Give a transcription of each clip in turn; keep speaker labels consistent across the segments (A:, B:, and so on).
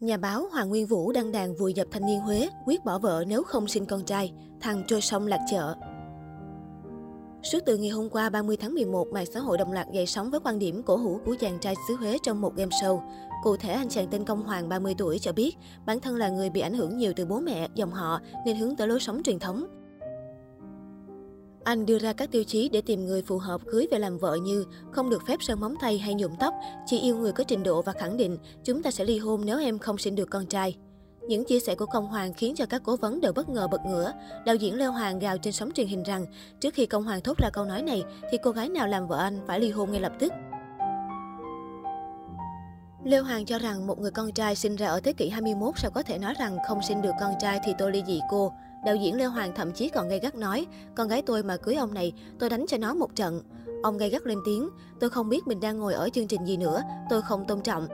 A: Nhà báo Hoàng Nguyên Vũ đăng đàn vùi dập thanh niên Huế, quyết bỏ vợ nếu không sinh con trai, thằng trôi sông lạc chợ. Suốt từ ngày hôm qua 30 tháng 11, mạng xã hội đồng loạt dậy sóng với quan điểm cổ hủ của chàng trai xứ Huế trong một game show. Cụ thể, anh chàng tên Công Hoàng, 30 tuổi, cho biết bản thân là người bị ảnh hưởng nhiều từ bố mẹ, dòng họ nên hướng tới lối sống truyền thống. Anh đưa ra các tiêu chí để tìm người phù hợp cưới về làm vợ như không được phép sơn móng tay hay nhuộm tóc, chỉ yêu người có trình độ và khẳng định chúng ta sẽ ly hôn nếu em không sinh được con trai. Những chia sẻ của Công Hoàng khiến cho các cố vấn đều bất ngờ bật ngửa. Đạo diễn Lê Hoàng gào trên sóng truyền hình rằng, trước khi Công Hoàng thốt ra câu nói này, thì cô gái nào làm vợ anh phải ly hôn ngay lập tức. Lê Hoàng cho rằng một người con trai sinh ra ở thế kỷ 21 sao có thể nói rằng không sinh được con trai thì tôi ly dị cô. Đạo diễn Lê Hoàng thậm chí còn gây gắt nói, con gái tôi mà cưới ông này, tôi đánh cho nó một trận. Ông gây gắt lên tiếng, tôi không biết mình đang ngồi ở chương trình gì nữa, tôi không tôn trọng.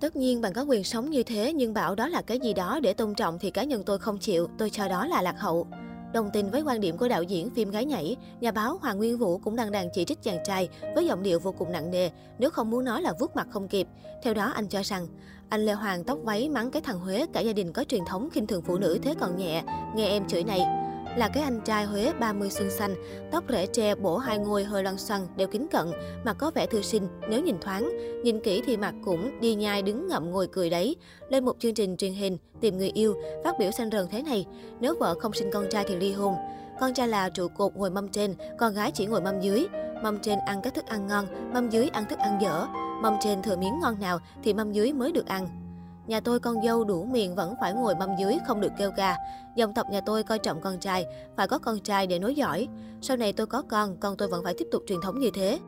A: Tất nhiên bạn có quyền sống như thế nhưng bảo đó là cái gì đó để tôn trọng thì cá nhân tôi không chịu, tôi cho đó là lạc hậu. Đồng tình với quan điểm của đạo diễn phim Gái Nhảy, nhà báo Hoàng Nguyên Vũ cũng đang đàn chỉ trích chàng trai với giọng điệu vô cùng nặng nề, nếu không muốn nói là vuốt mặt không kịp. Theo đó anh cho rằng, anh Lê Hoàng tóc váy mắng cái thằng Huế cả gia đình có truyền thống khinh thường phụ nữ thế còn nhẹ, nghe em chửi này là cái anh trai Huế 30 xuân xanh, tóc rễ tre bổ hai ngôi hơi lăn xoăn, đều kính cận, mà có vẻ thư sinh nếu nhìn thoáng. Nhìn kỹ thì mặt cũng đi nhai đứng ngậm ngồi cười đấy. Lên một chương trình truyền hình, tìm người yêu, phát biểu xanh rần thế này, nếu vợ không sinh con trai thì ly hôn. Con trai là trụ cột ngồi mâm trên, con gái chỉ ngồi mâm dưới. Mâm trên ăn các thức ăn ngon, mâm dưới ăn thức ăn dở. Mâm trên thừa miếng ngon nào thì mâm dưới mới được ăn. Nhà tôi con dâu đủ miệng vẫn phải ngồi mâm dưới không được kêu ca. Dòng tộc nhà tôi coi trọng con trai, phải có con trai để nối dõi. Sau này tôi có con, con tôi vẫn phải tiếp tục truyền thống như thế.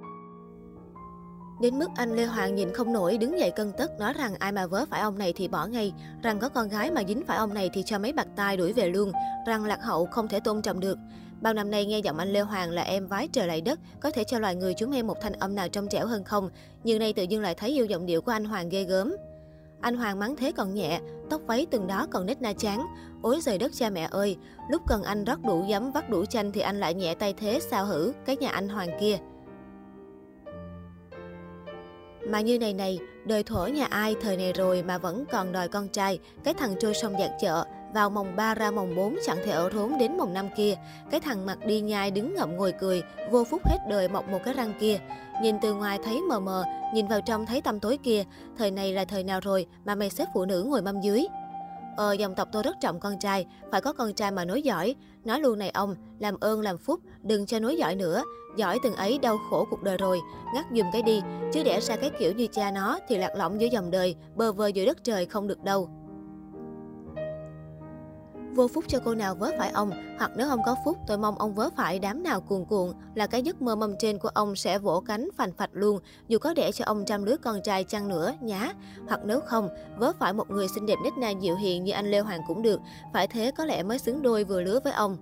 A: Đến mức anh Lê Hoàng nhìn không nổi đứng dậy cân tất nói rằng ai mà vớ phải ông này thì bỏ ngay, rằng có con gái mà dính phải ông này thì cho mấy bạc tai đuổi về luôn, rằng lạc hậu không thể tôn trọng được. Bao năm nay nghe giọng anh Lê Hoàng là em vái trời lại đất, có thể cho loài người chúng em một thanh âm nào trong trẻo hơn không, nhưng nay tự dưng lại thấy yêu giọng điệu của anh Hoàng ghê gớm. Anh Hoàng mắng thế còn nhẹ, tóc váy từng đó còn nít na chán. Ôi trời đất cha mẹ ơi, lúc cần anh rót đủ giấm vắt đủ chanh thì anh lại nhẹ tay thế sao hử, cái nhà anh Hoàng kia. Mà như này này, đời thổ nhà ai thời này rồi mà vẫn còn đòi con trai, cái thằng trôi sông dạt chợ, vào mồng 3 ra mồng 4 chẳng thể ở thốn đến mồng 5 kia. Cái thằng mặt đi nhai đứng ngậm ngồi cười, vô phúc hết đời mọc một cái răng kia. Nhìn từ ngoài thấy mờ mờ, nhìn vào trong thấy tăm tối kia. Thời này là thời nào rồi mà mày xếp phụ nữ ngồi mâm dưới. Ờ, dòng tộc tôi rất trọng con trai, phải có con trai mà nói giỏi. Nói luôn này ông, làm ơn làm phúc, đừng cho nói giỏi nữa. Giỏi từng ấy đau khổ cuộc đời rồi, ngắt dùm cái đi. Chứ đẻ ra cái kiểu như cha nó thì lạc lõng giữa dòng đời, bơ vơ giữa đất trời không được đâu. Vô phúc cho cô nào vớ phải ông, hoặc nếu ông có phúc, tôi mong ông vớ phải đám nào cuồn cuộn, là cái giấc mơ mâm trên của ông sẽ vỗ cánh phành phạch luôn, dù có để cho ông trăm đứa con trai chăng nữa, nhá. Hoặc nếu không, vớ phải một người xinh đẹp nết na dịu hiền như anh Lê Hoàng cũng được, phải thế có lẽ mới xứng đôi vừa lứa với ông.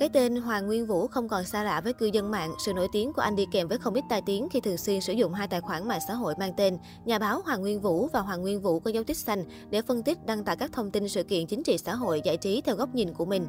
A: Cái tên Hoàng Nguyên Vũ không còn xa lạ với cư dân mạng. Sự nổi tiếng của anh đi kèm với không ít tai tiếng khi thường xuyên sử dụng hai tài khoản mạng xã hội mang tên Nhà báo Hoàng Nguyên Vũ và Hoàng Nguyên Vũ có dấu tích xanh để phân tích, đăng tải các thông tin sự kiện chính trị xã hội, giải trí theo góc nhìn của mình.